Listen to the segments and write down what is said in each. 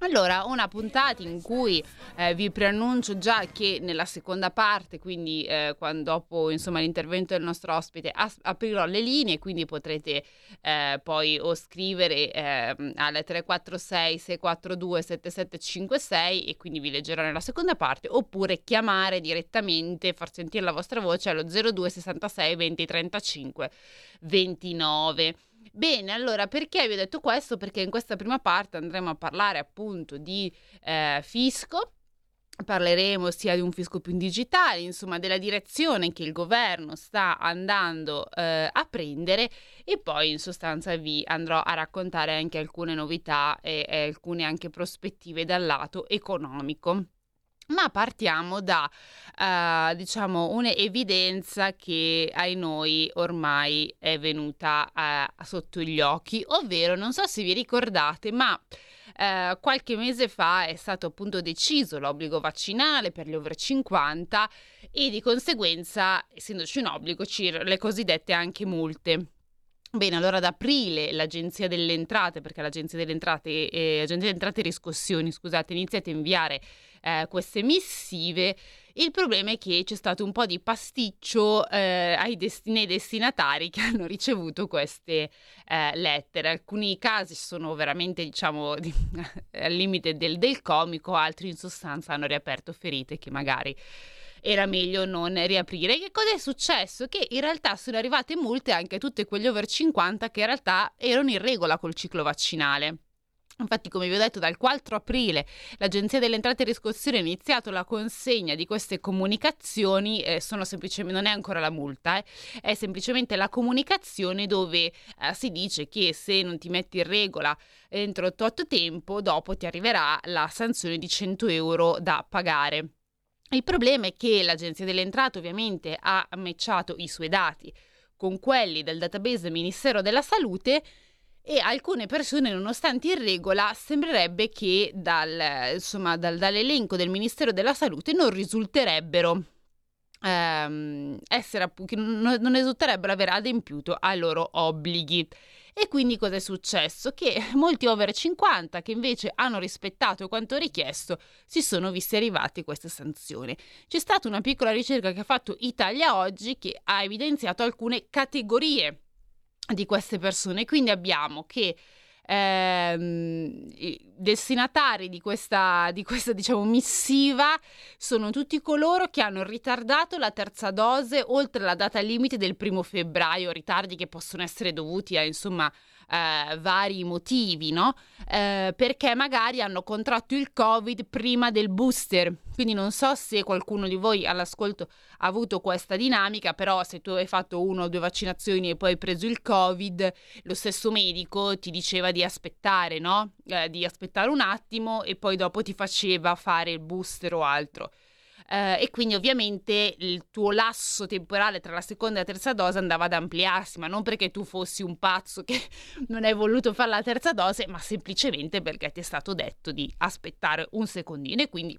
Allora, una puntata in cui eh, vi preannuncio già che nella seconda parte, quindi eh, quando, dopo insomma, l'intervento del nostro ospite, as- aprirò le linee, quindi potrete eh, poi o scrivere ehm, alle 346 642 7756 e quindi vi leggerò nella seconda parte, oppure chiamare direttamente, far sentire la vostra voce allo 02 66 20 35 29. Bene, allora perché vi ho detto questo? Perché in questa prima parte andremo a parlare appunto di eh, fisco. Parleremo sia di un fisco più digitale, insomma della direzione che il governo sta andando eh, a prendere e poi in sostanza vi andrò a raccontare anche alcune novità e, e alcune anche prospettive dal lato economico. Ma partiamo da, uh, diciamo, un'evidenza che ai noi ormai è venuta uh, sotto gli occhi, ovvero, non so se vi ricordate, ma uh, qualche mese fa è stato appunto deciso l'obbligo vaccinale per gli over 50 e di conseguenza, essendoci un obbligo, le cosiddette anche multe. Bene, allora ad aprile l'Agenzia delle Entrate, perché l'Agenzia delle Entrate, eh, Agenzia delle Entrate e Riscossioni, scusate, iniziate a inviare eh, queste missive. Il problema è che c'è stato un po' di pasticcio eh, desti- nei destinatari che hanno ricevuto queste eh, lettere. Alcuni casi sono veramente, diciamo, di, al limite del, del comico, altri in sostanza hanno riaperto ferite che magari era meglio non riaprire. Che cosa è successo? Che in realtà sono arrivate multe anche a tutte quegli over 50 che in realtà erano in regola col ciclo vaccinale. Infatti, come vi ho detto, dal 4 aprile l'Agenzia delle Entrate e Riscossione ha iniziato la consegna di queste comunicazioni, eh, non è ancora la multa, eh, è semplicemente la comunicazione dove eh, si dice che se non ti metti in regola entro tot tempo, dopo ti arriverà la sanzione di 100 euro da pagare. Il problema è che l'Agenzia delle Entrate ovviamente ha matchato i suoi dati con quelli del database Ministero della Salute e alcune persone, nonostante in regola, sembrerebbe che dal, insomma, dal, dall'elenco del Ministero della Salute non risulterebbero ehm, essere, non, non risulterebbero aver adempiuto ai loro obblighi. E quindi cosa è successo? Che molti over 50 che invece hanno rispettato quanto richiesto si sono visti arrivati queste sanzioni. C'è stata una piccola ricerca che ha fatto Italia Oggi che ha evidenziato alcune categorie di queste persone. Quindi abbiamo che ehm, destinatari di questa, di questa diciamo, missiva sono tutti coloro che hanno ritardato la terza dose oltre la data limite del primo febbraio, ritardi che possono essere dovuti a insomma eh, vari motivi, no? Eh, perché magari hanno contratto il Covid prima del booster. Quindi non so se qualcuno di voi all'ascolto ha avuto questa dinamica, però se tu hai fatto una o due vaccinazioni e poi hai preso il Covid, lo stesso medico ti diceva di aspettare, no? Eh, di aspettare un attimo e poi dopo ti faceva fare il booster o altro eh, e quindi ovviamente il tuo lasso temporale tra la seconda e la terza dose andava ad ampliarsi, ma non perché tu fossi un pazzo che non hai voluto fare la terza dose, ma semplicemente perché ti è stato detto di aspettare un secondino. E quindi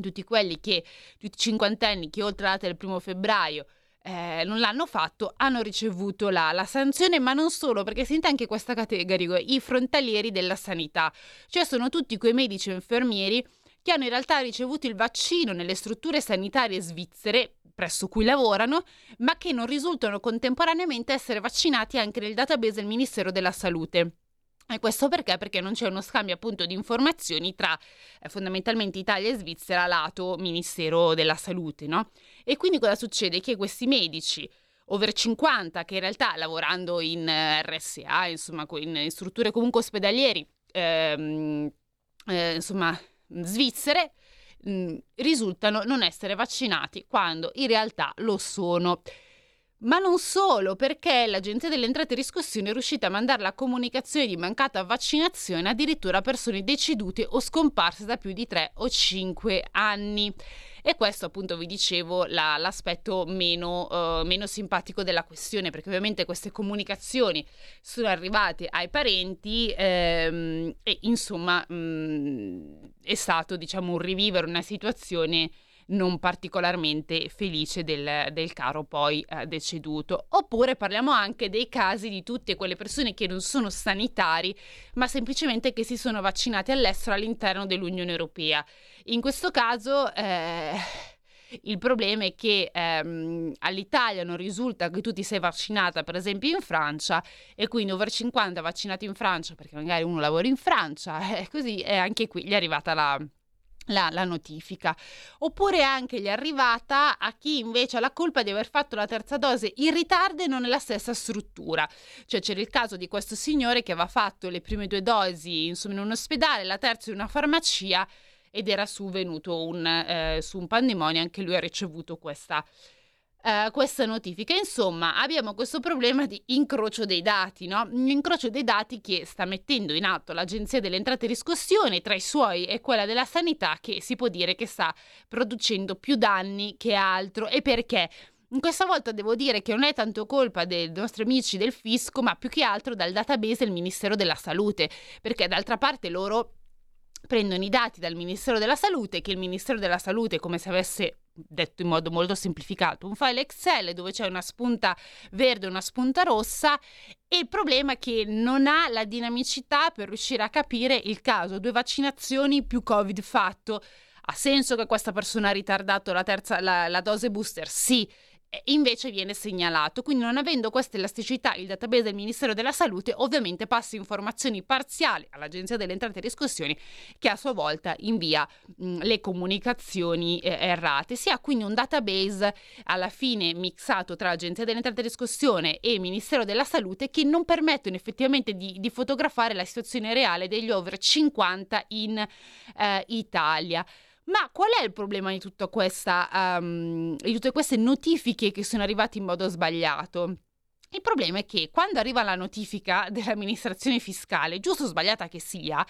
tutti quelli che, tutti i cinquantenni che oltre la data del primo febbraio eh, non l'hanno fatto, hanno ricevuto la, la, sanzione, ma non solo, perché sente anche questa categoria, i frontalieri della sanità, cioè sono tutti quei medici e infermieri che hanno in realtà ricevuto il vaccino nelle strutture sanitarie svizzere presso cui lavorano, ma che non risultano contemporaneamente essere vaccinati anche nel database del Ministero della Salute. E questo perché? Perché non c'è uno scambio appunto di informazioni tra eh, fondamentalmente Italia e Svizzera lato Ministero della Salute, no? E quindi cosa succede? Che questi medici over 50 che in realtà lavorando in eh, RSA, insomma in, strutture comunque ospedalieri, ehm, eh, insomma svizzere mh, risultano non essere vaccinati quando in realtà lo sono. Ma non solo, perché l'Agenzia delle Entrate e Riscossione è riuscita a mandare la comunicazione di mancata vaccinazione addirittura a persone decedute o scomparse da più di 3 o 5 anni. E questo appunto vi dicevo la, l'aspetto meno, uh, meno, simpatico della questione, perché ovviamente queste comunicazioni sono arrivate ai parenti ehm, e insomma mh, mm, è stato diciamo un rivivere una situazione non particolarmente felice del, del caro poi eh, deceduto. Oppure parliamo anche dei casi di tutte quelle persone che non sono sanitari, ma semplicemente che si sono vaccinati all'estero all'interno dell'Unione Europea. In questo caso... Eh, il problema è che ehm, all'Italia non risulta che tu ti sei vaccinata, per esempio, in Francia, e quindi over 50 vaccinati in Francia perché magari uno lavora in Francia, e così e anche qui gli è arrivata la, la, la, notifica. Oppure anche gli è arrivata a chi invece ha la colpa di aver fatto la terza dose in ritardo e non nella stessa struttura. Cioè c'era il caso di questo signore che aveva fatto le prime due dosi insomma, in un ospedale, la terza in una farmacia ed era su venuto un, eh, su un pandemonio, anche lui ha ricevuto questa Uh, questa notifica. Insomma, abbiamo questo problema di incrocio dei dati, no? Incrocio dei dati che sta mettendo in atto l'Agenzia delle Entrate e Riscossione, tra i suoi e quella della sanità, che si può dire che sta producendo più danni che altro. E perché? Questa volta devo dire che non è tanto colpa dei nostri amici del fisco, ma più che altro dal database del Ministero della Salute, perché d'altra parte loro prendono i dati dal Ministero della Salute, che il Ministero della Salute, come se avesse detto in modo molto semplificato, un file Excel dove c'è una spunta verde e una spunta rossa e il problema è che non ha la dinamicità per riuscire a capire il caso, due vaccinazioni più Covid fatto. Ha senso che questa persona ha ritardato la, terza, la, la dose booster? Sì invece viene segnalato. Quindi non avendo questa elasticità il database del Ministero della Salute ovviamente passa informazioni parziali all'Agenzia delle Entrate e Riscossioni che a sua volta invia mh, le comunicazioni eh, errate. Si ha quindi un database alla fine mixato tra Agenzia delle Entrate e Riscossione e Ministero della Salute che non permettono effettivamente di, di fotografare la situazione reale degli over 50 in eh, Italia. Ma qual è il problema di, questa, um, di tutte queste notifiche che sono arrivate in modo sbagliato? Il problema è che quando arriva la notifica dell'amministrazione fiscale, giusto o sbagliata che sia,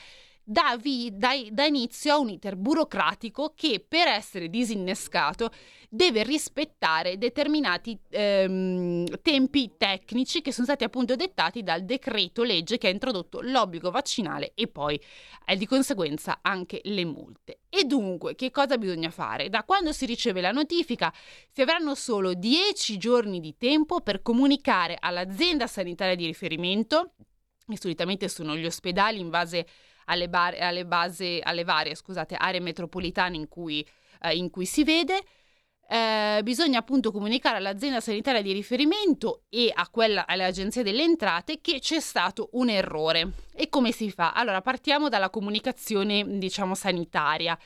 dà, vi, dà, dà inizio a un iter burocratico che per essere disinnescato deve rispettare determinati ehm, tempi tecnici che sono stati appunto dettati dal decreto legge che ha introdotto l'obbligo vaccinale e poi eh, di conseguenza anche le multe. E dunque, che cosa bisogna fare? Da quando si riceve la notifica si avranno solo 10 giorni di tempo per comunicare all'azienda sanitaria di riferimento, che solitamente sono gli ospedali in base alle, bar- alle, base, alle varie scusate, aree metropolitane in cui, eh, in cui si vede. Eh, bisogna appunto comunicare all'azienda sanitaria di riferimento e quella, alle delle entrate che c'è stato un errore. E come si fa? Allora, partiamo dalla comunicazione, diciamo, sanitaria.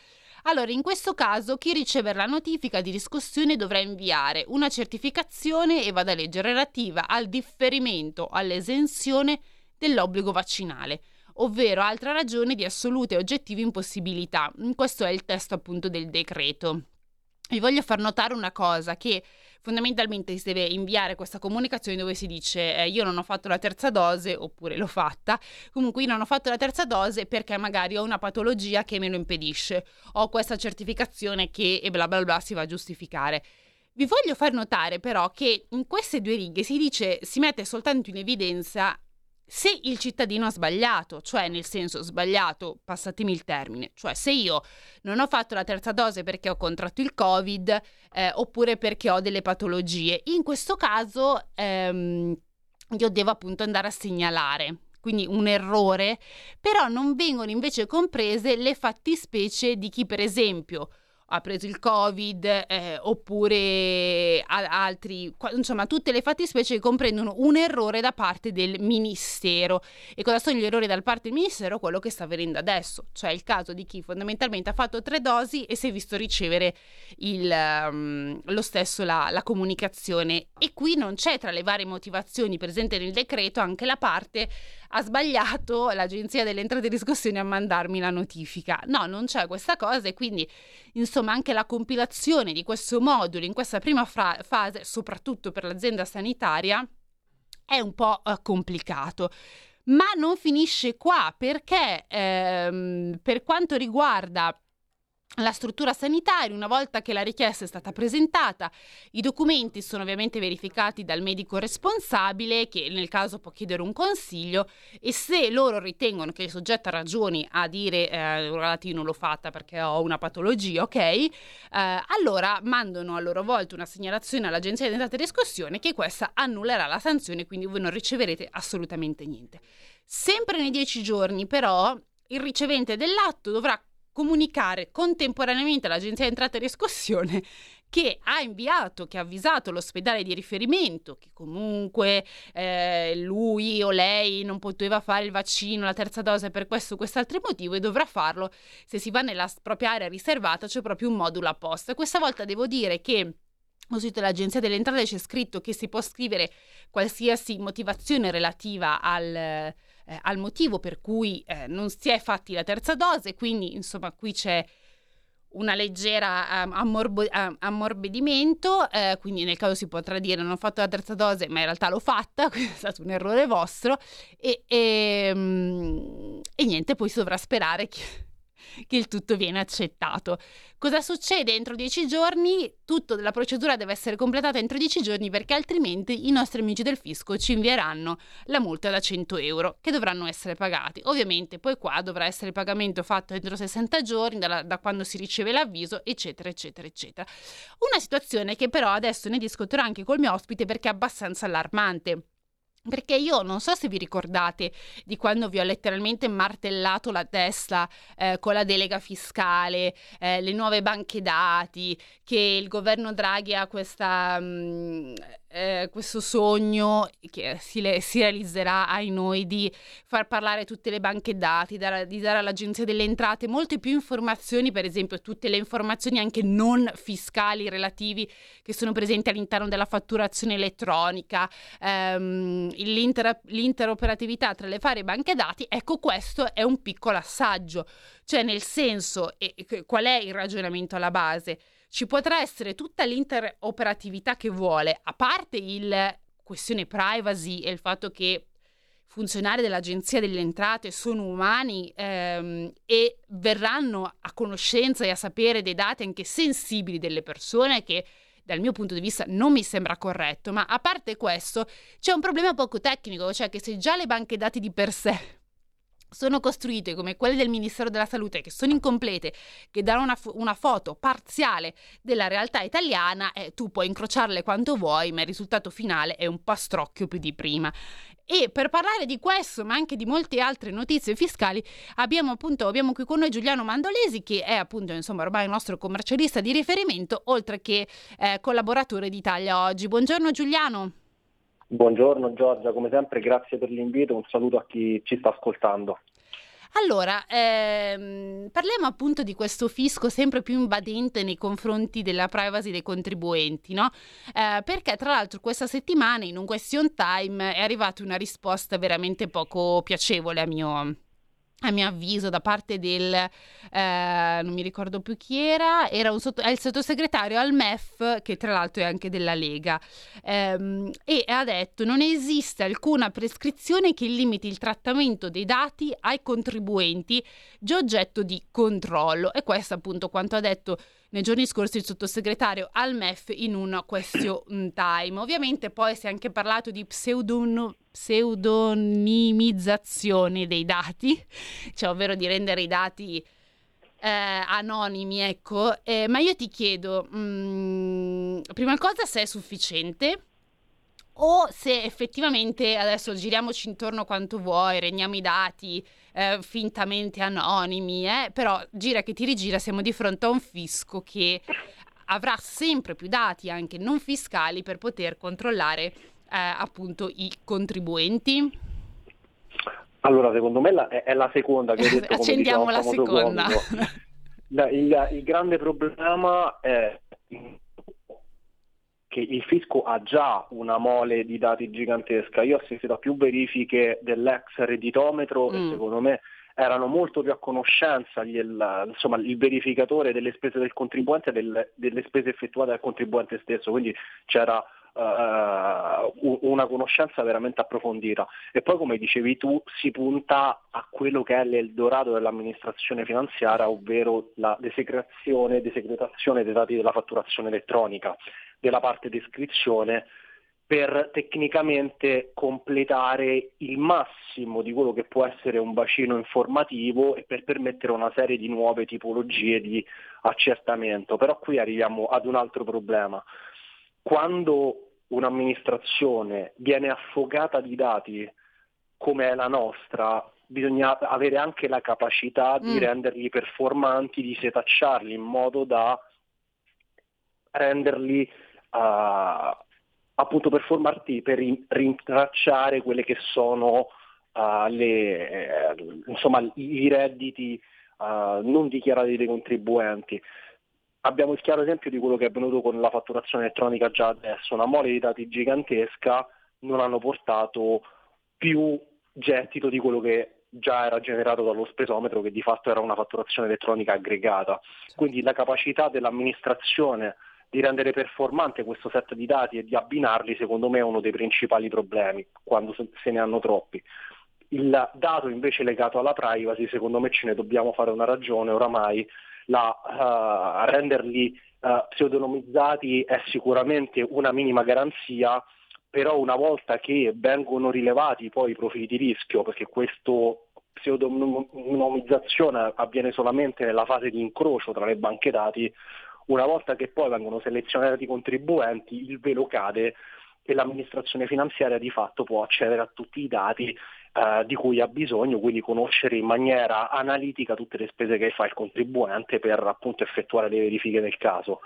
Allora, in questo caso, chi riceve la notifica di riscossione dovrà inviare una certificazione e vado a leggere relativa al differimento, all'esenzione dell'obbligo vaccinale ovvero altra ragione di assoluta e oggettiva impossibilità. Questo è il testo appunto del decreto. Vi voglio far notare una cosa che fondamentalmente si deve inviare questa comunicazione dove si dice eh, io non ho fatto la terza dose oppure l'ho fatta, comunque io non ho fatto la terza dose perché magari ho una patologia che me lo impedisce, ho questa certificazione che e bla bla bla si va a giustificare. Vi voglio far notare però che in queste due righe si dice, si mette soltanto in evidenza se il cittadino ha sbagliato, cioè nel senso sbagliato, passatemi il termine, cioè se io non ho fatto la terza dose perché ho contratto il Covid eh, oppure perché ho delle patologie, in questo caso ehm, io devo appunto andare a segnalare quindi un errore, però non vengono invece comprese le fattispecie di chi per esempio ha preso il covid eh, oppure altri, insomma tutte le fattispecie che comprendono un errore da parte del ministero. E cosa sono gli errori da parte del ministero? Quello che sta avvenendo adesso, cioè il caso di chi fondamentalmente ha fatto tre dosi e si è visto ricevere il, um, lo stesso la, la comunicazione. E qui non c'è tra le varie motivazioni presenti nel decreto anche la parte ha sbagliato l'agenzia delle entrate e riscossioni a mandarmi la notifica. No, non c'è questa cosa e quindi insomma anche la compilazione di questo modulo in questa prima fra- fase, soprattutto per l'azienda sanitaria, è un po' eh, complicato. Ma non finisce qua perché ehm, per quanto riguarda la struttura sanitaria, una volta che la richiesta è stata presentata, i documenti sono ovviamente verificati dal medico responsabile che nel caso può chiedere un consiglio e se loro ritengono che il soggetto ha ragioni a dire eh, guardate io non l'ho fatta perché ho una patologia, ok, eh, allora mandano a loro volta una segnalazione all'agenzia di entrata e riscossione che questa annullerà la sanzione, quindi voi non riceverete assolutamente niente. Sempre nei dieci giorni però il ricevente dell'atto dovrà comunicare contemporaneamente all'Agenzia di Entrata e Riscossione che ha inviato, che ha avvisato l'ospedale di riferimento che comunque eh, lui o lei non poteva fare il vaccino, la terza dose per questo o quest'altro motivo e dovrà farlo se si va nella propria area riservata, c'è proprio un modulo apposta. Questa volta devo dire che ho sito dell'Agenzia delle Entrate c'è scritto che si può scrivere qualsiasi motivazione relativa al eh, al motivo per cui eh, non si è fatti la terza dose, quindi insomma qui c'è una leggera um, ammorbo- um, ammorbidimento, eh, quindi nel caso si potrà dire non ho fatto la terza dose, ma in realtà l'ho fatta, quindi è stato un errore vostro e, e, um, e niente, poi si dovrà sperare che che il tutto viene accettato. Cosa succede entro dieci giorni? Tutta la procedura deve essere completata entro dieci giorni perché altrimenti i nostri amici del fisco ci invieranno la multa da 100 euro che dovranno essere pagati. Ovviamente poi qua dovrà essere il pagamento fatto entro 60 giorni da, da quando si riceve l'avviso, eccetera, eccetera, eccetera. Una situazione che però adesso ne discuterò anche col mio ospite perché è abbastanza allarmante. Perché io non so se vi ricordate di quando vi ho letteralmente martellato la testa eh, con la delega fiscale, eh, le nuove banche dati, che il governo Draghi ha questa, mh, mm, eh, questo sogno che si, le, si, realizzerà ai noi di far parlare tutte le banche dati, dar, di dare all'Agenzia delle Entrate molte più informazioni, per esempio tutte le informazioni anche non fiscali relativi che sono presenti all'interno della fatturazione elettronica, ehm, l'inter- l'interoperatività tra le varie banche dati, ecco questo è un piccolo assaggio, cioè nel senso e, qual è il ragionamento alla base? Ci potrà essere tutta l'interoperatività che vuole, a parte il questione privacy e il fatto che funzionari dell'Agenzia delle Entrate sono umani ehm, e verranno a conoscenza e a sapere dei dati anche sensibili delle persone che dal mio punto di vista non mi sembra corretto, ma a parte questo c'è un problema poco tecnico, cioè che se già le banche dati di per sé sono costruite come quelle del Ministero della Salute, che sono incomplete, che danno una, una foto parziale della realtà italiana, eh, tu puoi incrociarle quanto vuoi, ma il risultato finale è un pastrocchio più di prima. E per parlare di questo, ma anche di molte altre notizie fiscali, abbiamo appunto abbiamo qui con noi Giuliano Mandolesi, che è appunto insomma ormai il nostro commercialista di riferimento, oltre che eh, collaboratore di Italia Oggi. Buongiorno Giuliano. Buongiorno Giorgia, come sempre grazie per l'invito, un saluto a chi ci sta ascoltando. Allora, ehm, parliamo appunto di questo fisco sempre più invadente nei confronti della privacy dei contribuenti, no? Eh, perché tra l'altro questa settimana in un question time è arrivata una risposta veramente poco piacevole a mio, a mio avviso, da parte del, eh, non mi ricordo più chi era, era sotto, il sottosegretario al MEF, che tra l'altro è anche della Lega, ehm, e ha detto non esiste alcuna prescrizione che limiti il trattamento dei dati ai contribuenti già oggetto di controllo. E questo appunto quanto ha detto nei giorni scorsi il sottosegretario al MEF in un question time. Ovviamente poi si è anche parlato di pseudon- pseudonimizzazione dei dati, cioè ovvero di rendere i dati eh, anonimi, ecco. Eh, ma io ti chiedo, mh, mm, prima cosa se è sufficiente o se effettivamente adesso giriamoci intorno quanto vuoi, regniamo i dati eh, fintamente anonimi, eh, però gira che ti rigira siamo di fronte a un fisco che avrà sempre più dati anche non fiscali per poter controllare appunto i contribuenti. Allora, secondo me la, è, la seconda che hai detto. Accendiamo la seconda. il, il, grande problema è che il fisco ha già una mole di dati gigantesca. Io ho assistito a più verifiche dell'ex redditometro mm. e secondo me erano molto più a conoscenza il, insomma, il verificatore delle spese del contribuente del, delle spese effettuate dal contribuente stesso, quindi c'era uh, una conoscenza veramente approfondita. E poi come dicevi tu si punta a quello che è l'Eldorado dell'amministrazione finanziaria, ovvero la desecretazione, desecretazione dei dati della fatturazione elettronica, della parte di iscrizione per tecnicamente completare il massimo di quello che può essere un bacino informativo e per permettere una serie di nuove tipologie di accertamento. Però qui arriviamo ad un altro problema. Quando un'amministrazione viene affogata di dati come è la nostra, bisogna avere anche la capacità di mm. renderli performanti, di setacciarli in modo da renderli uh, appunto performanti per rintracciare quelle che sono uh, le, eh, insomma, i redditi uh, non dichiarati dei contribuenti abbiamo il chiaro esempio di quello che è avvenuto con la fatturazione elettronica già adesso, una mole di dati gigantesca non hanno portato più gettito di quello che già era generato dallo spesometro che di fatto era una fatturazione elettronica aggregata. Quindi la capacità dell'amministrazione di rendere performante questo set di dati e di abbinarli secondo me è uno dei principali problemi quando se ne hanno troppi. Il dato invece legato alla privacy secondo me ce ne dobbiamo fare una ragione oramai la, uh, renderli uh, pseudonimizzati è sicuramente una minima garanzia, però una volta che vengono rilevati poi i profili di rischio, perché questa pseudonimizzazione avviene solamente nella fase di incrocio tra le banche dati, una volta che poi vengono selezionati i contribuenti, il velo cade e l'amministrazione finanziaria di fatto può accedere a tutti i dati eh, di cui ha bisogno, quindi conoscere in maniera analitica tutte le spese che fa il contribuente per appunto effettuare le verifiche del caso.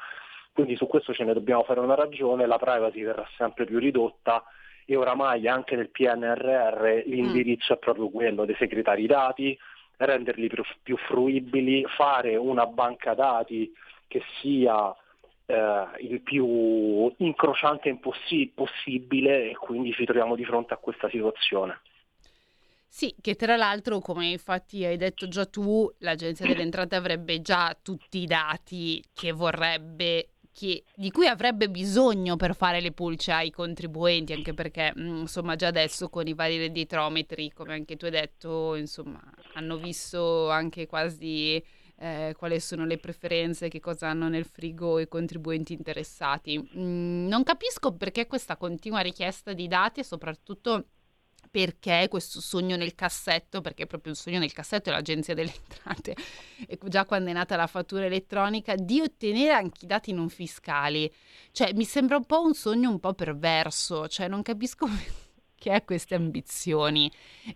Quindi su questo ce ne dobbiamo fare una ragione, la privacy verrà sempre più ridotta e oramai anche nel PNRR l'indirizzo mm. è proprio quello dei segretari dati, renderli più, più fruibili, fare una banca dati che sia eh, il più incrociante possibile e quindi ci troviamo di fronte a questa situazione. Sì, che tra l'altro, come infatti hai detto già tu, l'Agenzia delle Entrate avrebbe già tutti i dati che vorrebbe che, di cui avrebbe bisogno per fare le pulce ai contribuenti, anche perché mm, insomma già adesso con i vari redditrometri, come anche tu hai detto, insomma, hanno visto anche quasi eh, quali sono le preferenze, che cosa hanno nel frigo i contribuenti interessati. Mm, non capisco perché questa continua richiesta di dati e soprattutto perché questo sogno nel cassetto, perché proprio il sogno nel cassetto è l'agenzia delle entrate, e già quando è nata la fattura elettronica, di ottenere anche i dati non fiscali. Cioè, mi sembra un po' un sogno un po' perverso, cioè non capisco che ha queste ambizioni.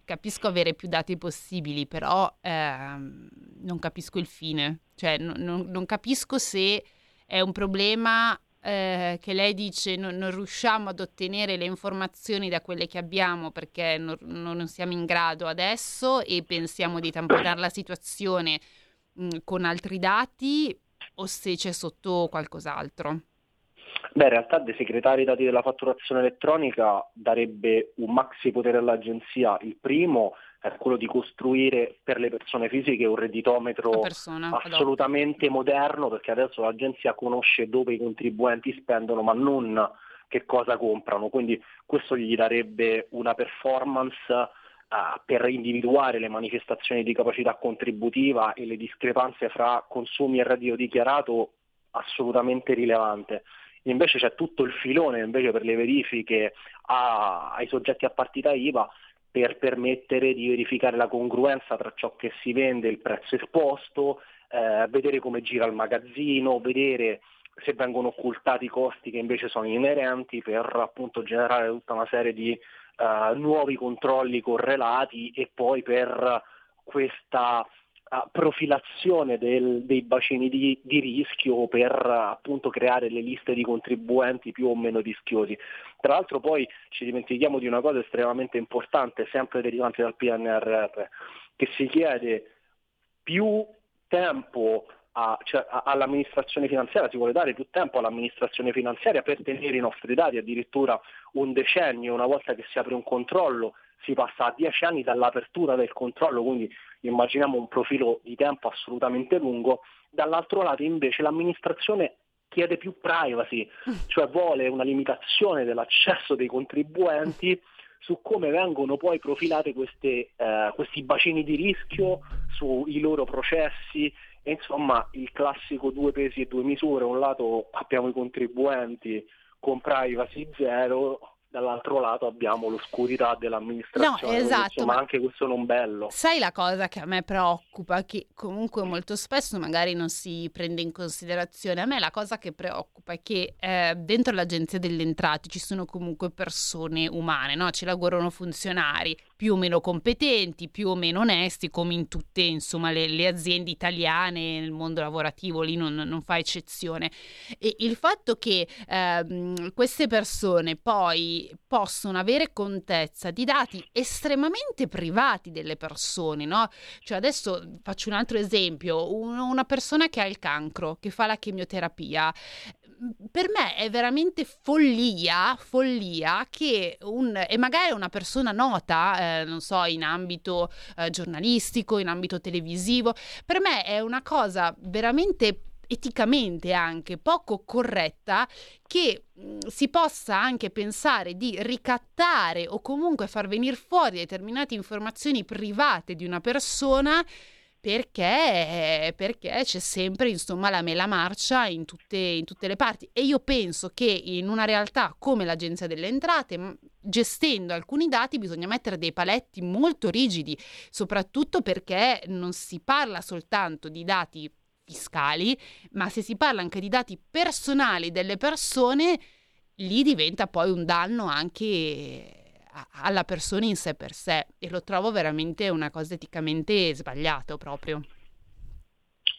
Capisco avere più dati possibili, però ehm, non capisco il fine. Cioè, non, non, non capisco se è un problema eh, che lei dice non, non, riusciamo ad ottenere le informazioni da quelle che abbiamo perché non, non siamo in grado adesso e pensiamo di tamponare la situazione mh, con altri dati o se c'è sotto qualcos'altro? Beh, in realtà dei segretari dati della fatturazione elettronica darebbe un maxi potere all'agenzia. Il primo è quello di costruire per le persone fisiche un redditometro persona, assolutamente moderno, perché adesso l'agenzia conosce dove i contribuenti spendono, ma non che cosa comprano. Quindi questo gli darebbe una performance uh, per individuare le manifestazioni di capacità contributiva e le discrepanze fra consumi e reddito dichiarato assolutamente rilevante. Invece c'è tutto il filone per le verifiche a, ai soggetti a partita IVA per permettere di verificare la congruenza tra ciò che si vende e il prezzo esposto, eh, vedere come gira il magazzino, vedere se vengono occultati i costi che invece sono inerenti per appunto generare tutta una serie di uh, nuovi controlli correlati e poi per questa profilazione del, dei bacini di, di, rischio per appunto creare le liste di contribuenti più o meno rischiosi. Tra l'altro poi ci dimentichiamo di una cosa estremamente importante, sempre derivante dal PNRR, che si chiede più tempo a, cioè, a, all'amministrazione finanziaria, si vuole dare più tempo all'amministrazione finanziaria per tenere i nostri dati, addirittura un decennio, una volta che si apre un controllo si passa a dieci anni dall'apertura del controllo, quindi immaginiamo un profilo di tempo assolutamente lungo, dall'altro lato invece l'amministrazione chiede più privacy, cioè vuole una limitazione dell'accesso dei contribuenti su come vengono poi profilate queste, eh, questi bacini di rischio sui loro processi. E insomma il classico due pesi e due misure, un lato abbiamo i contribuenti con privacy zero, dall'altro lato abbiamo l'oscurità dell'amministrazione, no, esatto, insomma ma anche questo non bello. Sai la cosa che a me preoccupa, che comunque molto spesso magari non si prende in considerazione, a me la cosa che preoccupa è che eh, dentro l'agenzia delle entrate ci sono comunque persone umane, no? ci lavorano funzionari più o meno competenti, più o meno onesti, come in tutte insomma, le, le aziende italiane, nel mondo lavorativo, lì non, non fa eccezione. E il fatto che eh, queste persone poi possono avere contezza di dati estremamente privati delle persone, no? Cioè adesso faccio un altro esempio, una persona che ha il cancro, che fa la chemioterapia, per me è veramente follia, follia che un, e magari una persona nota, eh, non so, in ambito eh, giornalistico, in ambito televisivo, per me è una cosa veramente eticamente anche poco corretta che mh, si possa anche pensare di ricattare o comunque far venire fuori determinate informazioni private di una persona perché, perché c'è sempre insomma la mela marcia in tutte, in tutte le parti. E io penso che in una realtà come l'Agenzia delle Entrate gestendo alcuni dati bisogna mettere dei paletti molto rigidi, soprattutto perché non si parla soltanto di dati fiscali, ma se si parla anche di dati personali delle persone, lì diventa poi un danno anche alla persona in sé per sé e lo trovo veramente una cosa eticamente sbagliato proprio.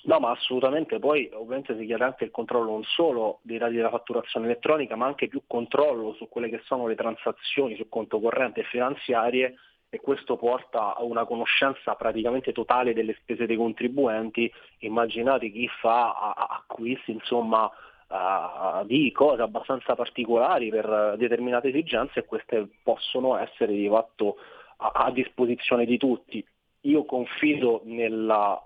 No, ma assolutamente, poi ovviamente si chiede anche il controllo non solo dei dati della fatturazione elettronica, ma anche più controllo su quelle che sono le transazioni sul conto corrente e finanziarie e questo porta a una conoscenza praticamente totale delle spese dei contribuenti. Immaginate chi fa acquisti, insomma, uh, di cose abbastanza particolari per determinate esigenze e queste possono essere di fatto a, a disposizione di tutti. Io confido nella,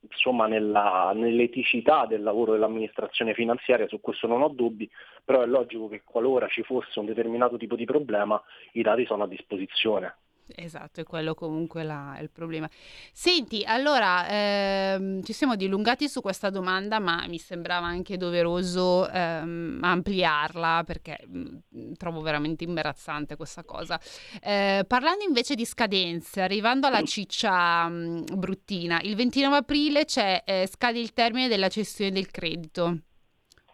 insomma, nella, nell'eticità del lavoro dell'amministrazione finanziaria, su questo non ho dubbi, però è logico che qualora ci fosse un determinato tipo di problema i dati sono a disposizione. Esatto, è quello comunque la, il problema. Senti, allora ehm, ci siamo dilungati su questa domanda, ma mi sembrava anche doveroso ehm, ampliarla perché mh, mm, trovo veramente imbarazzante questa cosa. Eh, parlando invece di scadenze, arrivando alla ciccia mh, mm, bruttina, il 29 aprile eh, scade il termine della cessione del credito.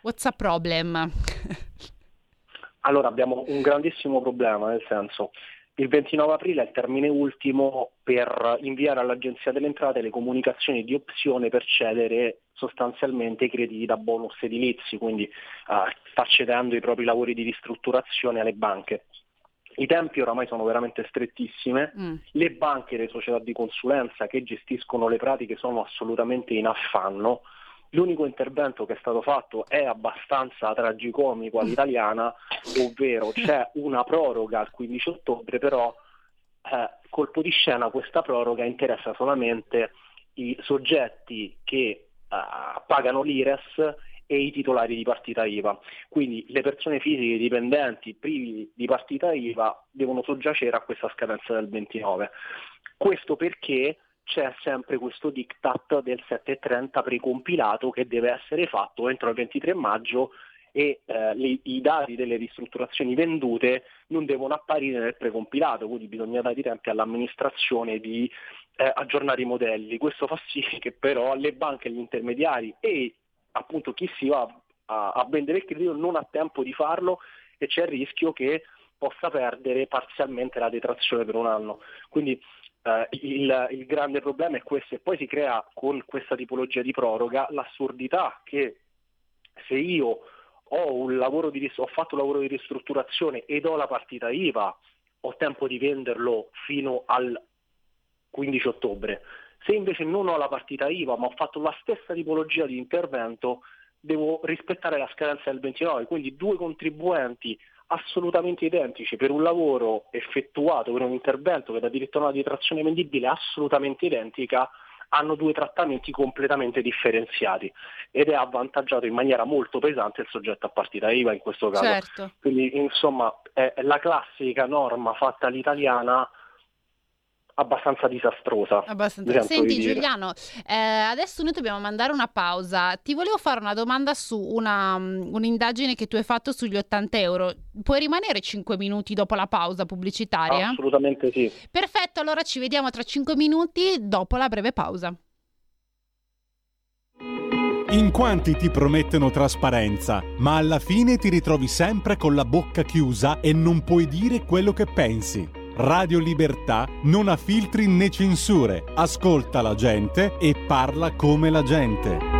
What's a problem? allora abbiamo un grandissimo problema, nel senso il 29 aprile è il termine ultimo per inviare all'Agenzia delle Entrate le comunicazioni di opzione per cedere sostanzialmente i crediti da bonus edilizi, quindi uh, sta cedendo i propri lavori di ristrutturazione alle banche. I tempi oramai sono veramente strettissime, mm. le banche e le società di consulenza che gestiscono le pratiche sono assolutamente in affanno, L'unico intervento che è stato fatto è abbastanza tragicomico all'italiana, ovvero c'è una proroga al 15 ottobre, però eh, colpo di scena questa proroga interessa solamente i soggetti che eh, pagano l'IRES e i titolari di partita IVA. Quindi le persone fisiche dipendenti privi di partita IVA devono soggiacere a questa scadenza del 29. Questo perché c'è sempre questo diktat del 730 precompilato che deve essere fatto entro il 23 maggio e eh, le, i dati delle ristrutturazioni vendute non devono apparire nel precompilato, quindi bisogna dare i tempi all'amministrazione di eh, aggiornare i modelli. Questo fa sì che però le banche, gli intermediari e appunto chi si va a, a vendere il credito non ha tempo di farlo e c'è il rischio che possa perdere parzialmente la detrazione per un anno. Quindi Uh, il, il, grande problema è questo e poi si crea con questa tipologia di proroga l'assurdità che se io ho, di, ho fatto un lavoro di ristrutturazione ed ho la partita IVA, ho tempo di venderlo fino al 15 ottobre. Se invece non ho la partita IVA ma ho fatto la stessa tipologia di intervento, devo rispettare la scadenza del 29, quindi due contribuenti assolutamente identici per un lavoro effettuato, per un intervento che dà diritto a una detrazione vendibile assolutamente identica, hanno due trattamenti completamente differenziati ed è avvantaggiato in maniera molto pesante il soggetto a partita IVA in questo caso. Certo. Quindi insomma è la classica norma fatta all'italiana abbastanza disastrosa. Abbastanza. Senti Giuliano, eh, adesso noi dobbiamo mandare una pausa. Ti volevo fare una domanda su una, um, un'indagine che tu hai fatto sugli 80 euro. Puoi rimanere 5 minuti dopo la pausa pubblicitaria? Assolutamente sì. Perfetto, allora ci vediamo tra 5 minuti dopo la breve pausa. In quanti ti promettono trasparenza, ma alla fine ti ritrovi sempre con la bocca chiusa e non puoi dire quello che pensi. Radio Libertà non ha filtri né censure, ascolta la gente e parla come la gente.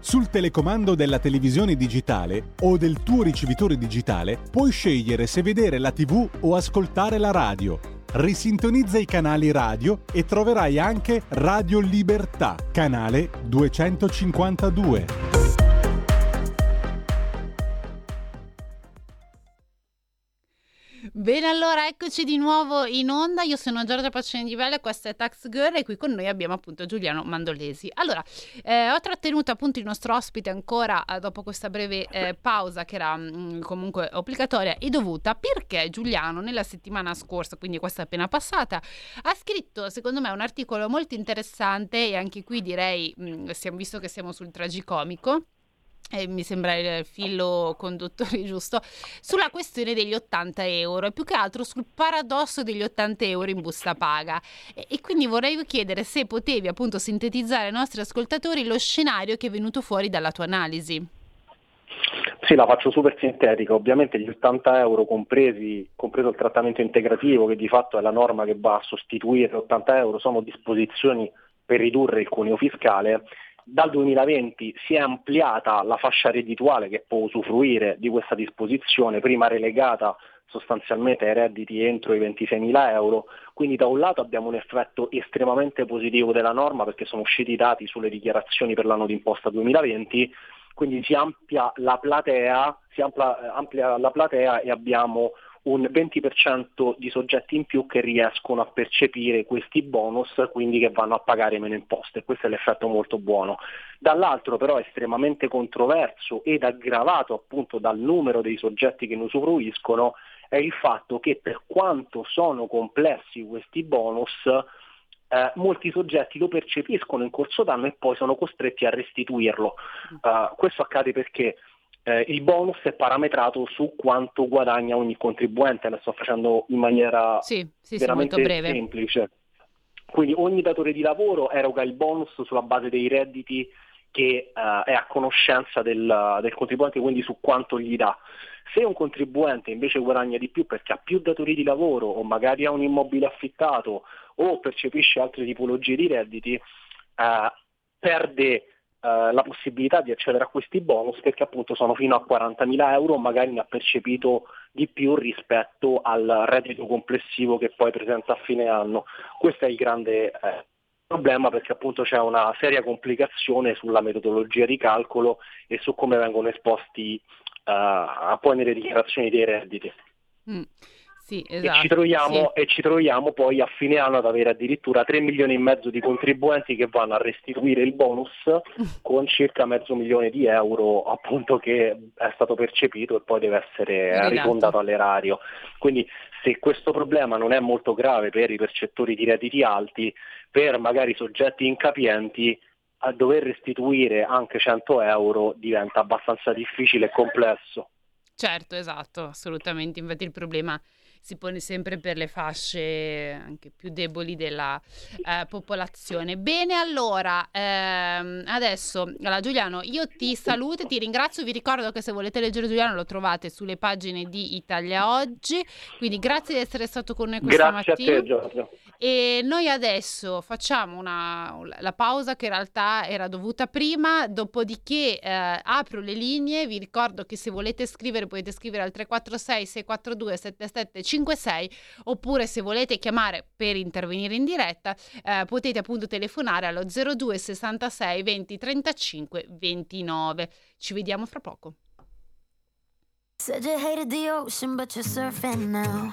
Sul telecomando della televisione digitale o del tuo ricevitore digitale puoi scegliere se vedere la TV o ascoltare la radio. Risintonizza i canali radio e troverai anche Radio Libertà, canale 252. Bene, allora eccoci di nuovo in onda. Io sono Giorgia Paccioni di Velle, questa è Tax Girl e qui con noi abbiamo appunto Giuliano Mandolesi. Allora, eh, ho trattenuto appunto il nostro ospite ancora eh, dopo questa breve eh, pausa che era mh, mm, comunque obbligatoria e dovuta perché Giuliano nella settimana scorsa, quindi questa appena passata, ha scritto secondo me un articolo molto interessante e anche qui direi, mh, mm, siamo, visto che siamo sul tragicomico, eh, mi sembra il filo conduttore giusto, sulla questione degli 80 euro e più che altro sul paradosso degli 80 euro in busta paga. E, e, quindi vorrei chiedere se potevi appunto sintetizzare ai nostri ascoltatori lo scenario che è venuto fuori dalla tua analisi. Sì, la faccio super sintetica. Ovviamente gli 80 euro compresi, compreso il trattamento integrativo, che di fatto è la norma che va a sostituire 80 euro, sono disposizioni per ridurre il cuneo fiscale dal 2020 si è ampliata la fascia reddituale che può usufruire di questa disposizione, prima relegata sostanzialmente ai redditi entro i 26.000 euro, quindi da un lato abbiamo un effetto estremamente positivo della norma perché sono usciti i dati sulle dichiarazioni per l'anno d'imposta 2020, quindi si amplia la platea, si amplia, amplia la platea e abbiamo un 20% di soggetti in più che riescono a percepire questi bonus, quindi che vanno a pagare meno imposte. Questo è l'effetto molto buono. Dall'altro però è estremamente controverso ed aggravato appunto dal numero dei soggetti che ne usufruiscono è il fatto che per quanto sono complessi questi bonus, eh, molti soggetti lo percepiscono in corso d'anno e poi sono costretti a restituirlo. Uh, questo accade perché eh, il bonus è parametrato su quanto guadagna ogni contribuente, la sto facendo in maniera sì, sì, veramente sì, semplice. Quindi ogni datore di lavoro eroga il bonus sulla base dei redditi che uh, è a conoscenza del, del, contribuente, quindi su quanto gli dà. Se un contribuente invece guadagna di più perché ha più datori di lavoro o magari ha un immobile affittato o percepisce altre tipologie di redditi, uh, perde eh, la possibilità di accedere a questi bonus perché appunto sono fino a 40.000 euro, magari ne ha percepito di più rispetto al reddito complessivo che poi presenta a fine anno. Questo è il grande eh, problema perché appunto c'è una seria complicazione sulla metodologia di calcolo e su come vengono esposti uh, poi nelle dichiarazioni dei redditi. Mm. Sì, esatto, e, ci esatto, troviamo, sì. e ci troviamo poi a fine anno ad avere addirittura 3 milioni e mezzo di contribuenti che vanno a restituire il bonus con circa mezzo milione di euro appunto che è stato percepito e poi deve essere rifondato all'erario. Quindi se questo problema non è molto grave per i percettori di redditi alti, per magari soggetti incapienti a dover restituire anche 100 euro diventa abbastanza difficile e complesso. Certo, esatto, assolutamente. Infatti il problema si pone sempre per le fasce anche più deboli della eh, popolazione. Bene, allora, ehm, adesso, allora, Giuliano, io ti saluto e ti ringrazio, vi ricordo che se volete leggere Giuliano lo trovate sulle pagine di Italia Oggi, quindi grazie di essere stato con noi questa grazie mattina. Grazie a te Giorgio. E noi adesso facciamo una, la pausa che in realtà era dovuta prima, dopodiché eh, apro le linee, vi ricordo che se volete scrivere potete scrivere al 346 642 7756 oppure se volete chiamare per intervenire in diretta eh, potete appunto telefonare allo 02 66 20 35 29. Ci vediamo fra poco. Said you hated the ocean, but you're surfing now.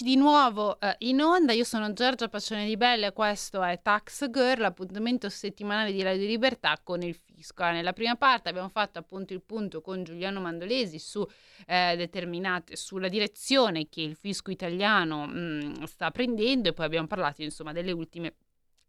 Eccoci di nuovo uh, in onda, io sono Giorgia Pacione di Belle questo è Tax Girl, l'appuntamento settimanale di Radio Libertà con il fisco. Eh, nella prima parte abbiamo fatto appunto il punto con Giuliano Mandolesi su eh, sulla direzione che il fisco italiano mh, mm, sta prendendo e poi abbiamo parlato insomma delle ultime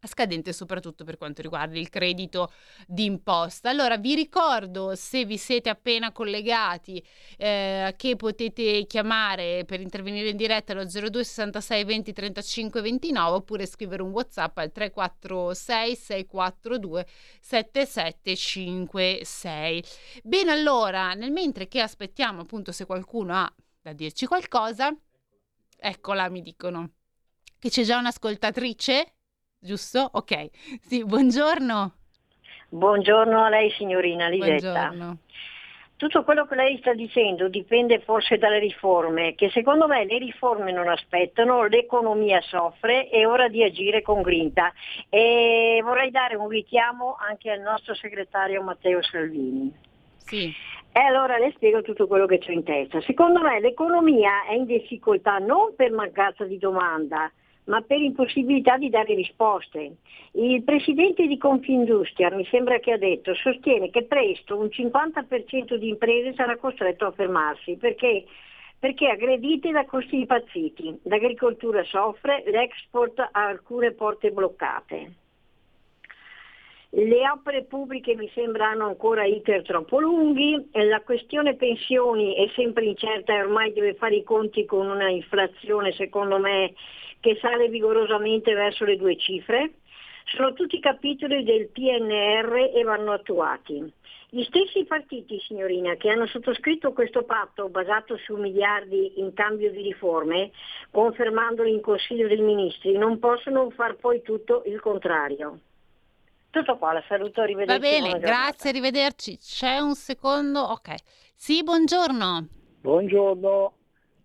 scadente soprattutto per quanto riguarda il credito d'imposta. Allora vi ricordo se vi siete appena collegati eh, che potete chiamare per intervenire in diretta allo 02 66 20 35 29 oppure scrivere un WhatsApp al 346 642 7756. Bene, allora, nel mentre che aspettiamo appunto se qualcuno ha da dirci qualcosa, eccola mi dicono che c'è già un'ascoltatrice giusto? Ok. Sì, buongiorno. Buongiorno a lei signorina Lisetta. Buongiorno. Tutto quello che lei sta dicendo dipende forse dalle riforme, che secondo me le riforme non aspettano, l'economia soffre, è ora di agire con grinta. E vorrei dare un richiamo anche al nostro segretario Matteo Salvini. Sì. E allora le spiego tutto quello che c'è in testa. Secondo me l'economia è in difficoltà non per mancanza di domanda, ma per impossibilità di dare risposte. Il presidente di Confindustria, mi sembra che ha detto, sostiene che presto un 50% di imprese sarà costretto a fermarsi perché, perché aggredite da costi impazziti. L'agricoltura soffre, l'export ha alcune porte bloccate. Le opere pubbliche mi sembrano ancora iter troppo lunghi, la questione pensioni è sempre incerta e ormai deve fare i conti con una inflazione secondo me che sale vigorosamente verso le due cifre. Sono tutti capitoli del PNR e vanno attuati. Gli stessi partiti, signorina, che hanno sottoscritto questo patto basato su miliardi in cambio di riforme, confermandoli in Consiglio dei Ministri, non possono far poi tutto il contrario. Tutto qua, la saluto, arrivederci. Va bene, grazie, arrivederci. C'è un secondo, ok. Sì, buongiorno. Buongiorno.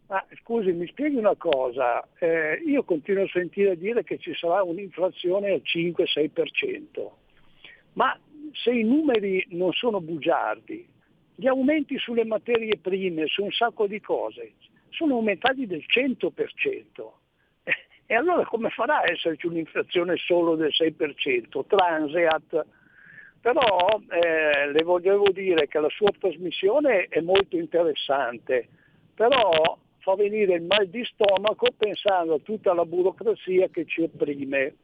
Ma scusi, mi spieghi una cosa, eh, io continuo a sentire dire che ci sarà un'inflazione al 5-6%, ma se i numeri non sono bugiardi, gli aumenti sulle materie prime, su un sacco di cose, sono aumentati del 100%. E allora come farà a esserci un'inflazione solo del 6%? Transeat. Però eh, le volevo dire che la sua trasmissione è molto interessante, però fa venire il mal di stomaco pensando a tutta la burocrazia che ci opprime.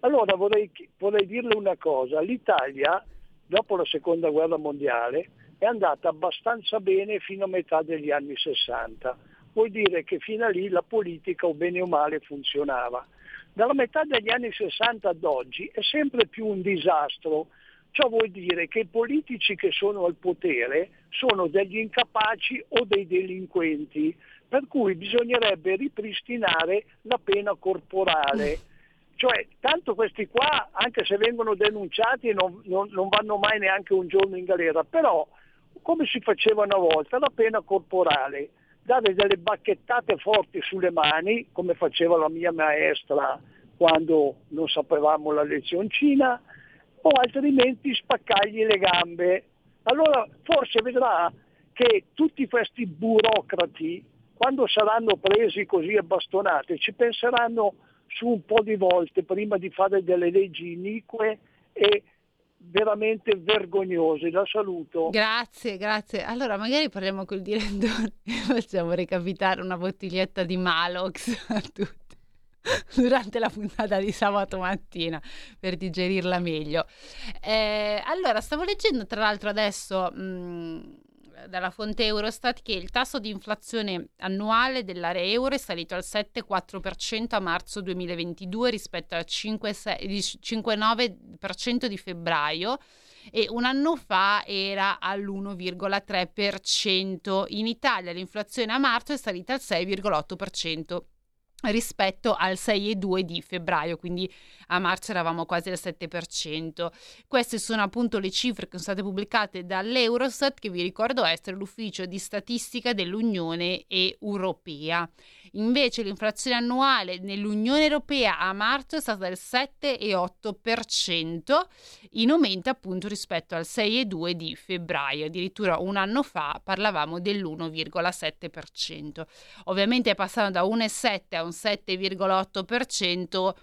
Allora vorrei, vorrei dirle una cosa, l'Italia dopo la seconda guerra mondiale è andata abbastanza bene fino a metà degli anni 60 vuol dire che fino a lì la politica o bene o male funzionava. Dalla metà degli anni 60 ad oggi è sempre più un disastro. Ciò vuol dire che i politici che sono al potere sono degli incapaci o dei delinquenti, per cui bisognerebbe ripristinare la pena corporale. Cioè, tanto questi qua, anche se vengono denunciati, non, non, non vanno mai neanche un giorno in galera, però come si faceva una volta, la pena corporale dare delle bacchettate forti sulle mani, come faceva la mia maestra quando non sapevamo la lezioncina, o altrimenti spaccargli le gambe. Allora forse vedrà che tutti questi burocrati, quando saranno presi così a bastonate, ci penseranno su un po' di volte prima di fare delle leggi inique e veramente vergognosi. La saluto. Grazie, grazie. Allora, magari parliamo col direttore e facciamo recapitare una bottiglietta di Malox a tutti durante la puntata di sabato mattina per digerirla meglio. Eh, allora, stavo leggendo tra l'altro adesso mh, mm, dalla fonte Eurostat che il tasso di inflazione annuale dell'area euro è salito al 7,4% a marzo 2022 rispetto al 5,9% di febbraio e un anno fa era all'1,3%. In Italia l'inflazione a marzo è salita al 6,8% rispetto al 6,2 di febbraio, quindi a marzo eravamo quasi al 7%. Queste sono appunto le cifre che sono state pubblicate dall'Eurostat, che vi ricordo essere l'ufficio di statistica dell'Unione Europea. Invece l'inflazione annuale nell'Unione Europea a marzo è stata del 7,8%, in aumento appunto rispetto al 6,2% di febbraio. Addirittura un anno fa parlavamo dell'1,7%. Ovviamente passando da 1,7 a un 7,8%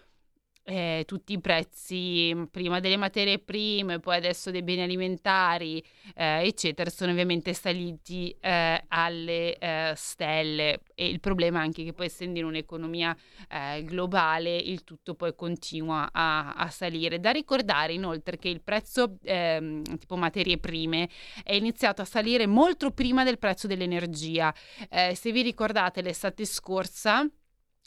eh, tutti i prezzi mm, prima delle materie prime, poi adesso dei beni alimentari, eh, eccetera, sono ovviamente saliti eh, alle eh, stelle e il problema è anche che poi essendo in un'economia eh, globale il tutto poi continua a, a, salire. Da ricordare inoltre che il prezzo ehm, tipo materie prime è iniziato a salire molto prima del prezzo dell'energia. Eh, se vi ricordate l'estate scorsa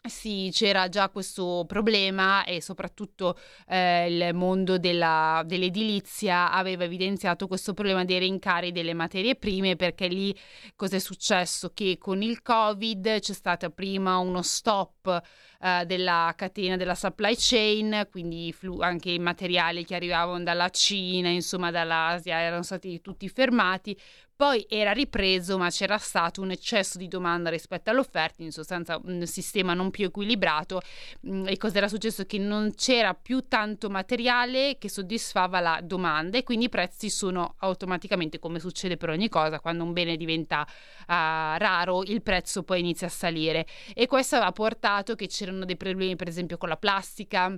Sì, c'era già questo problema e soprattutto eh, il mondo della, dell'edilizia aveva evidenziato questo problema dei rincari delle materie prime perché lì cosa è successo? Che con il Covid c'è stato prima uno stop eh, della catena della supply chain, quindi flu- anche i materiali che arrivavano dalla Cina, insomma dall'Asia erano stati tutti fermati, poi era ripreso, ma c'era stato un eccesso di domanda rispetto all'offerta, in sostanza un sistema non più equilibrato. Mm, e cosa era successo? Che non c'era più tanto materiale che soddisfava la domanda e quindi i prezzi sono automaticamente, come succede per ogni cosa, quando un bene diventa uh, raro, il prezzo poi inizia a salire. E questo ha portato che c'erano dei problemi, per esempio, con la plastica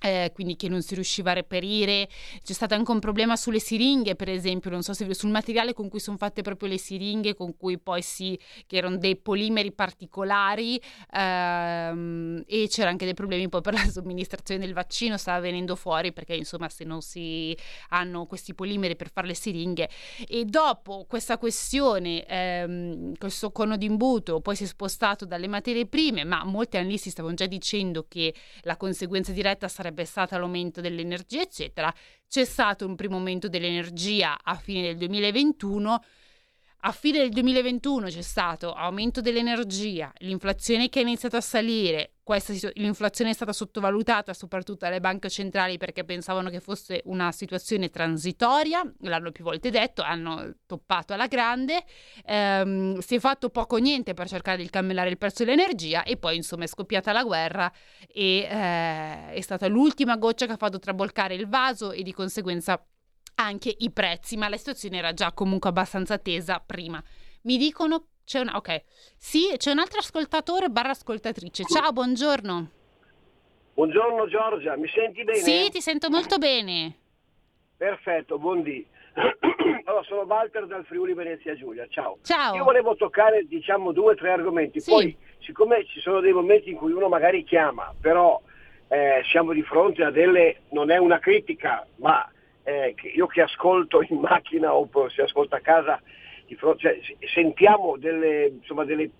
eh, quindi che non si riusciva a reperire. C'è stato anche un problema sulle siringhe, per esempio, non so se sul materiale con cui sono fatte proprio le siringhe, con cui poi si, che erano dei polimeri particolari ehm, e c'era anche dei problemi poi per la somministrazione del vaccino, stava venendo fuori perché insomma se non si hanno questi polimeri per fare le siringhe e dopo questa questione, ehm, questo cono d'imbuto poi si è spostato dalle materie prime, ma molti analisti stavano già dicendo che la conseguenza diretta sarebbe sarebbe stato l'aumento dell'energia, eccetera. C'è stato un primo aumento dell'energia a fine del 2021 a fine del 2021 c'è stato aumento dell'energia, l'inflazione che ha iniziato a salire, questa, l'inflazione è stata sottovalutata soprattutto dalle banche centrali perché pensavano che fosse una situazione transitoria, l'hanno più volte detto, hanno toppato alla grande, ehm, si è fatto poco o niente per cercare di cambiare il prezzo dell'energia e poi insomma è scoppiata la guerra e eh, è stata l'ultima goccia che ha fatto trabolcare il vaso e di conseguenza anche i prezzi, ma la situazione era già comunque abbastanza tesa prima. Mi dicono c'è una ok. Sì, c'è un altro ascoltatore barra ascoltatrice. Ciao, buongiorno. Buongiorno Giorgia, mi senti bene? Sì, ti sento molto bene. Perfetto, buondì. allora, sono Walter dal Friuli Venezia Giulia, ciao. Ciao. Io volevo toccare, diciamo, due o tre argomenti. Sì. Poi, siccome ci sono dei momenti in cui uno magari chiama, però eh, siamo di fronte a delle, non è una critica, ma eh, io che ascolto in macchina o se ascolto a casa, cioè, sentiamo delle, insomma, delle,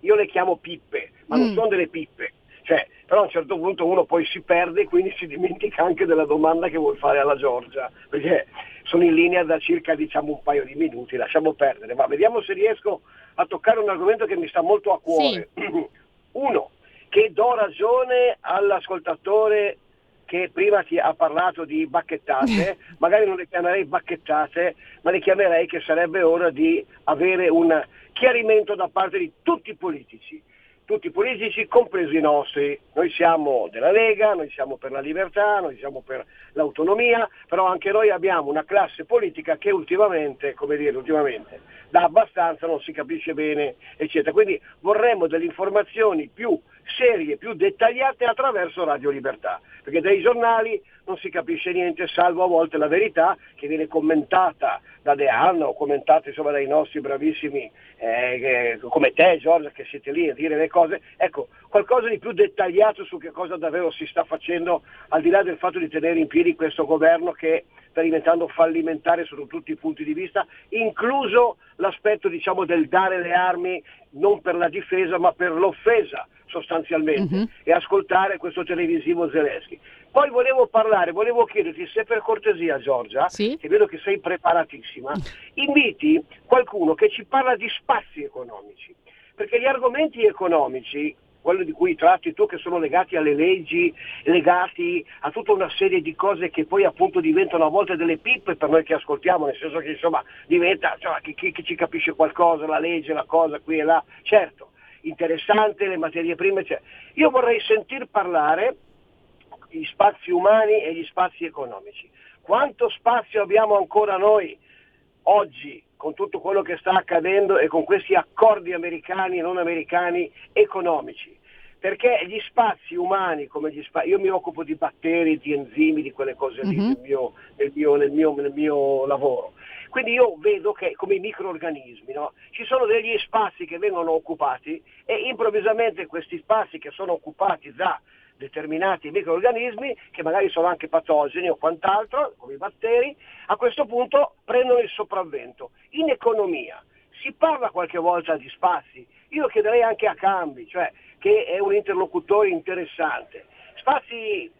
io le chiamo pippe, ma mm. non sono delle pippe. Cioè, però a un certo punto uno poi si perde e quindi si dimentica anche della domanda che vuol fare alla Giorgia, perché sono in linea da circa diciamo, un paio di minuti, lasciamo perdere, ma vediamo se riesco a toccare un argomento che mi sta molto a cuore. Sì. Uno, che do ragione all'ascoltatore che prima ti ha parlato di bacchettate, magari non le chiamerei bacchettate, ma le chiamerei che sarebbe ora di avere un chiarimento da parte di tutti i politici, tutti i politici compresi i nostri. Noi siamo della Lega, noi siamo per la libertà, noi siamo per l'autonomia, però anche noi abbiamo una classe politica che ultimamente, come dire, ultimamente, da abbastanza non si capisce bene, eccetera. Quindi vorremmo delle informazioni più serie, più dettagliate attraverso Radio Libertà, perché dai giornali non si capisce niente, salvo a volte la verità che viene commentata da De Anna o commentata insomma, dai nostri bravissimi eh, come te Giorgia che siete lì a dire le cose, ecco, qualcosa di più dettagliato su che cosa davvero si sta facendo al di là del fatto di tenere in piedi questo governo che sta diventando fallimentare sotto tutti i punti di vista, incluso l'aspetto diciamo, del dare le armi non per la difesa ma per l'offesa sostanzialmente uh-huh. e ascoltare questo televisivo Zelensky. Poi volevo parlare, volevo chiederti se per cortesia Giorgia, sì? che vedo che sei preparatissima, inviti qualcuno che ci parla di spazi economici, perché gli argomenti economici quello di cui tratti tu che sono legati alle leggi, legati a tutta una serie di cose che poi appunto diventano a volte delle pippe per noi che ascoltiamo, nel senso che insomma diventa, cioè, chi, chi, chi ci capisce qualcosa, la legge, la cosa qui e là, certo, interessante, le materie prime, cioè. io vorrei sentir parlare gli spazi umani e gli spazi economici. Quanto spazio abbiamo ancora noi oggi con tutto quello che sta accadendo e con questi accordi americani e non americani economici? Perché gli spazi umani, come gli spazi, io mi occupo di batteri, di enzimi, di quelle cose lì mm-hmm. nel, mio, nel, mio, nel, mio, nel mio lavoro. Quindi io vedo che come i microorganismi no? ci sono degli spazi che vengono occupati e improvvisamente questi spazi che sono occupati da determinati microorganismi che magari sono anche patogeni o quant'altro, come i batteri, a questo punto prendono il sopravvento. In economia si parla qualche volta di spazi, io chiederei anche a cambi, cioè che è un interlocutore interessante. Spazi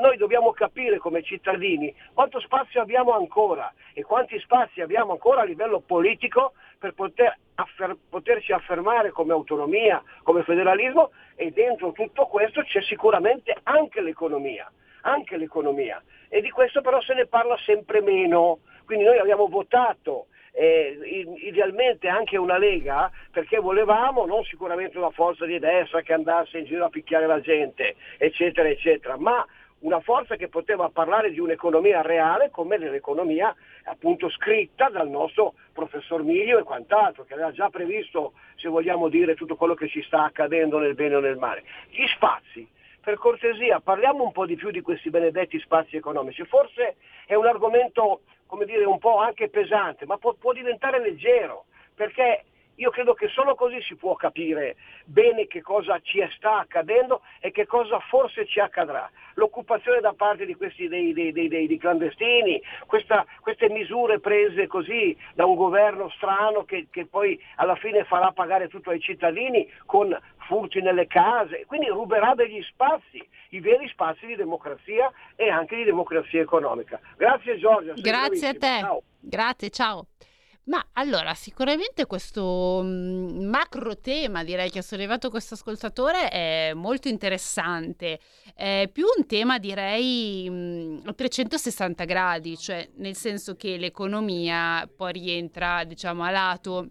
noi dobbiamo capire come cittadini quanto spazio abbiamo ancora e quanti spazi abbiamo ancora a livello politico per poter affer- poterci affermare come autonomia, come federalismo e dentro tutto questo c'è sicuramente anche l'economia, anche l'economia. E di questo però se ne parla sempre meno. Quindi noi abbiamo votato eh, idealmente anche una Lega perché volevamo non sicuramente una forza di destra che andasse in giro a picchiare la gente, eccetera, eccetera, ma una forza che poteva parlare di un'economia reale come l'economia appunto scritta dal nostro professor Miglio e quant'altro, che aveva già previsto, se vogliamo dire, tutto quello che ci sta accadendo nel bene o nel male. Gli spazi, per cortesia, parliamo un po' di più di questi benedetti spazi economici. Forse è un argomento come dire, un po' anche pesante, ma può, può diventare leggero, perché io credo che solo così si può capire bene che cosa ci sta accadendo e che cosa forse ci accadrà. L'occupazione da parte di questi dei, dei, dei, dei clandestini, questa, queste misure prese così da un governo strano che, che, poi alla fine farà pagare tutto ai cittadini con furti nelle case, quindi ruberà degli spazi, i veri spazi di democrazia e anche di democrazia economica. Grazie Giorgia. Grazie a te. Ciao. Grazie, ciao. Ma allora, sicuramente questo mm, macro tema, direi che ha sollevato questo ascoltatore, è molto interessante. È più un tema, direi, mm, a 360 gradi, cioè nel senso che l'economia poi rientra, diciamo, a lato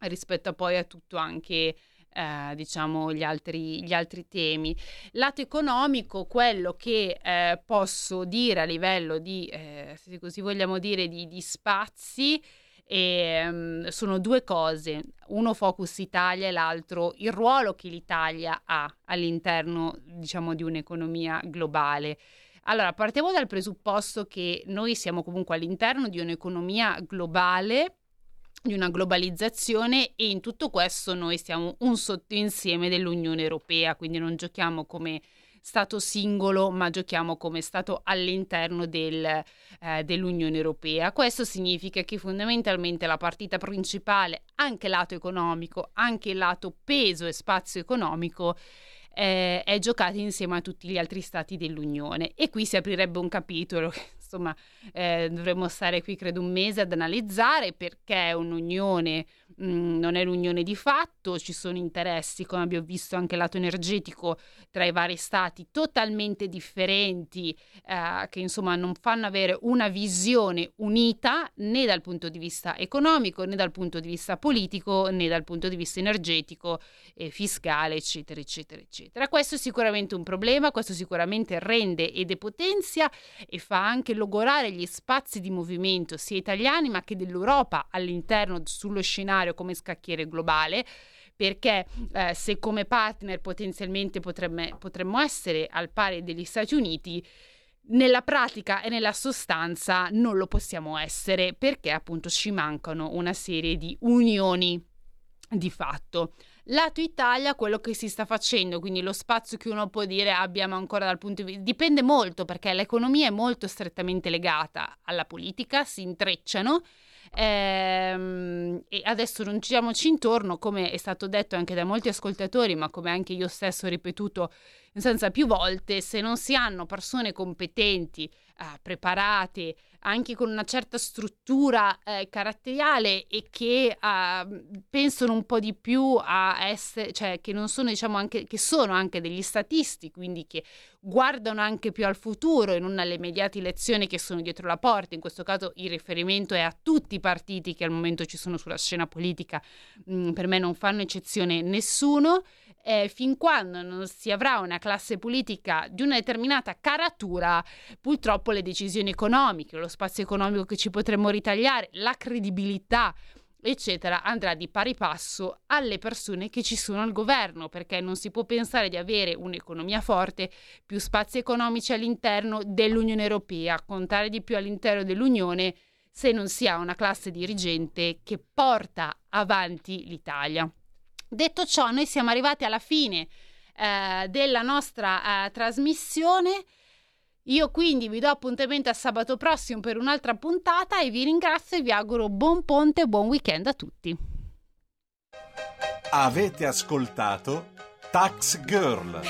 rispetto poi a tutto anche eh, diciamo gli altri, gli altri, temi. Lato economico, quello che eh, posso dire a livello di, eh, se così vogliamo dire, di, di spazi e, um, sono due cose, uno Focus Italia e l'altro il ruolo che l'Italia ha all'interno, diciamo, di un'economia globale. Allora, partiamo dal presupposto che noi siamo comunque all'interno di un'economia globale, di una globalizzazione e in tutto questo noi siamo un sottoinsieme dell'Unione Europea, quindi non giochiamo come Stato singolo, ma giochiamo come Stato all'interno del, eh, dell'Unione Europea. Questo significa che fondamentalmente la partita principale, anche lato economico, anche lato peso e spazio economico, eh, è giocata insieme a tutti gli altri stati dell'Unione e qui si aprirebbe un capitolo insomma eh, dovremmo stare qui credo un mese ad analizzare perché un'unione Mm, non è l'unione di fatto, ci sono interessi, come abbiamo visto anche lato energetico, tra i vari stati totalmente differenti, eh, che insomma non fanno avere una visione unita né dal punto di vista economico, né dal punto di vista politico, né dal punto di vista energetico e fiscale, eccetera, eccetera, eccetera. Questo è sicuramente un problema, questo sicuramente rende e depotenzia e fa anche logorare gli spazi di movimento sia italiani ma che dell'Europa all'interno sullo scenario come scacchiere globale perché eh, se come partner potenzialmente potremmo, potremmo essere al pari degli Stati Uniti, nella pratica e nella sostanza non lo possiamo essere perché appunto ci mancano una serie di unioni di fatto. Lato Italia, quello che si sta facendo, quindi lo spazio che uno può dire abbiamo ancora dal punto di vista, dipende molto perché l'economia è molto strettamente legata alla politica, si intrecciano Ehm, e adesso non giriamoci intorno, come è stato detto anche da molti ascoltatori, ma come anche io stesso ho ripetuto senza più volte, se non si hanno persone competenti, eh, preparate, anche con una certa struttura eh, caratteriale e che uh, pensano un po' di più a essere, cioè che non sono, diciamo, anche, che sono anche degli statisti, quindi che guardano anche più al futuro e non alle immediate elezioni che sono dietro la porta. In questo caso il riferimento è a tutti i partiti che al momento ci sono sulla scena politica, mm, per me non fanno eccezione nessuno eh, fin quando non si avrà una classe politica di una determinata caratura, purtroppo le decisioni economiche, lo spazio economico che ci potremmo ritagliare, la credibilità eccetera, andrà di pari passo alle persone che ci sono al governo, perché non si può pensare di avere un'economia forte, più spazi economici all'interno dell'Unione Europea, contare di più all'interno dell'Unione se non si ha una classe dirigente che porta avanti l'Italia. Detto ciò, noi siamo arrivati alla fine eh, della nostra eh, trasmissione. Io quindi vi do appuntamento a sabato prossimo per un'altra puntata e vi ringrazio e vi auguro buon ponte e buon weekend a tutti. Avete ascoltato Tax Girl.